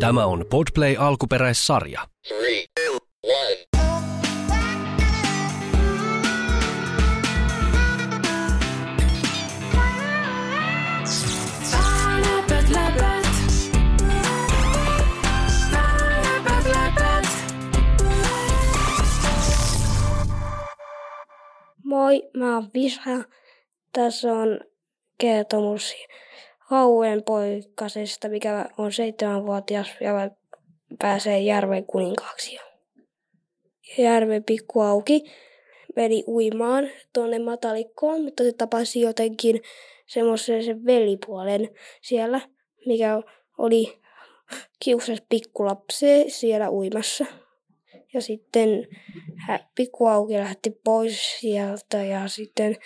Tämä on Podplay alkuperäissarja. Three, two. Moi, mä oon Visa. Tässä on kertomus hauen poikasesta, mikä on seitsemänvuotias ja pääsee järven kuninkaaksi. Järven pikku auki meni uimaan tuonne matalikkoon, mutta se tapasi jotenkin semmoisen sen velipuolen siellä, mikä oli kiusas pikkulapsi siellä uimassa. Ja sitten pikkuauki lähti pois sieltä ja sitten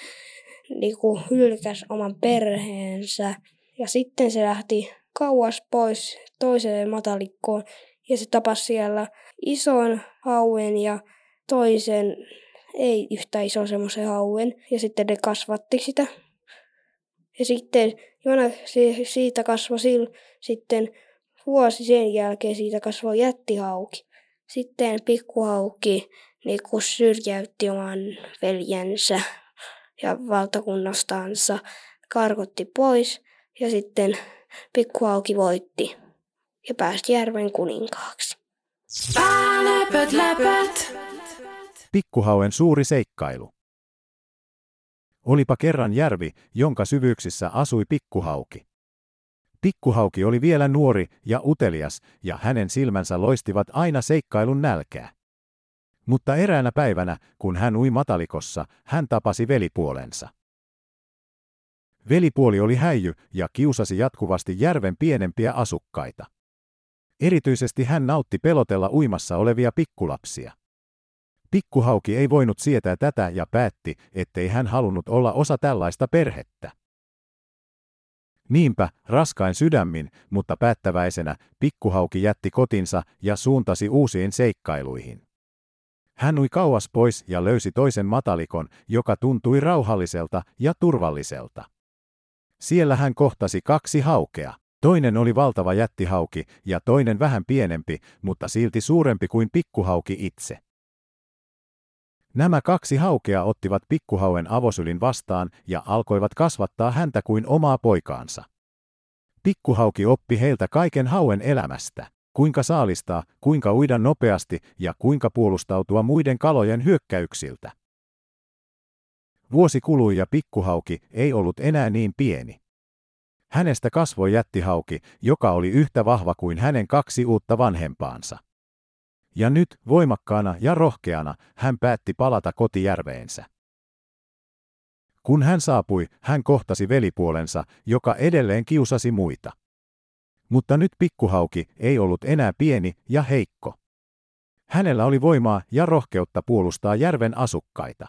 niinku hylkäs oman perheensä. Ja sitten se lähti kauas pois toiseen matalikkoon ja se tapasi siellä ison hauen ja toisen ei yhtä iso semmoisen hauen. Ja sitten ne kasvatti sitä. Ja sitten jona si- siitä kasvoi sitten vuosi sen jälkeen siitä kasvoi jättihauki. Sitten pikkuhauki niin kun syrjäytti oman veljensä ja valtakunnastansa, karkotti pois ja sitten pikkuhauki voitti ja pääsi järven kuninkaaksi. Läpät, läpät. Pikkuhauen suuri seikkailu. Olipa kerran järvi, jonka syvyyksissä asui pikkuhauki. Pikkuhauki oli vielä nuori ja utelias, ja hänen silmänsä loistivat aina seikkailun nälkää. Mutta eräänä päivänä, kun hän ui matalikossa, hän tapasi velipuolensa. Velipuoli oli häijy ja kiusasi jatkuvasti järven pienempiä asukkaita. Erityisesti hän nautti pelotella uimassa olevia pikkulapsia. Pikkuhauki ei voinut sietää tätä ja päätti, ettei hän halunnut olla osa tällaista perhettä. Niinpä, raskain sydämin, mutta päättäväisenä, pikkuhauki jätti kotinsa ja suuntasi uusiin seikkailuihin. Hän ui kauas pois ja löysi toisen matalikon, joka tuntui rauhalliselta ja turvalliselta. Siellä hän kohtasi kaksi haukea. Toinen oli valtava jättihauki ja toinen vähän pienempi, mutta silti suurempi kuin pikkuhauki itse. Nämä kaksi haukea ottivat pikkuhauen avosylin vastaan ja alkoivat kasvattaa häntä kuin omaa poikaansa. Pikkuhauki oppi heiltä kaiken hauen elämästä, kuinka saalistaa, kuinka uida nopeasti ja kuinka puolustautua muiden kalojen hyökkäyksiltä. Vuosi kului ja pikkuhauki ei ollut enää niin pieni. Hänestä kasvoi jättihauki, joka oli yhtä vahva kuin hänen kaksi uutta vanhempaansa. Ja nyt, voimakkaana ja rohkeana, hän päätti palata kotijärveensä. Kun hän saapui, hän kohtasi velipuolensa, joka edelleen kiusasi muita. Mutta nyt pikkuhauki ei ollut enää pieni ja heikko. Hänellä oli voimaa ja rohkeutta puolustaa järven asukkaita.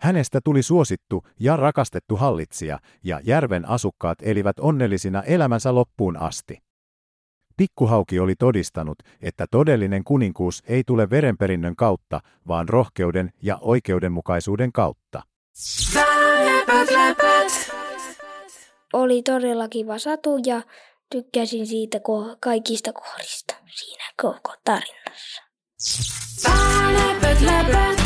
Hänestä tuli suosittu ja rakastettu hallitsija, ja järven asukkaat elivät onnellisina elämänsä loppuun asti. Pikkuhauki oli todistanut, että todellinen kuninkuus ei tule verenperinnön kautta, vaan rohkeuden ja oikeudenmukaisuuden kautta. Oli todella kiva satu ja tykkäsin siitä ko- kaikista kohdista siinä koko tarinassa. Läpät, läpät.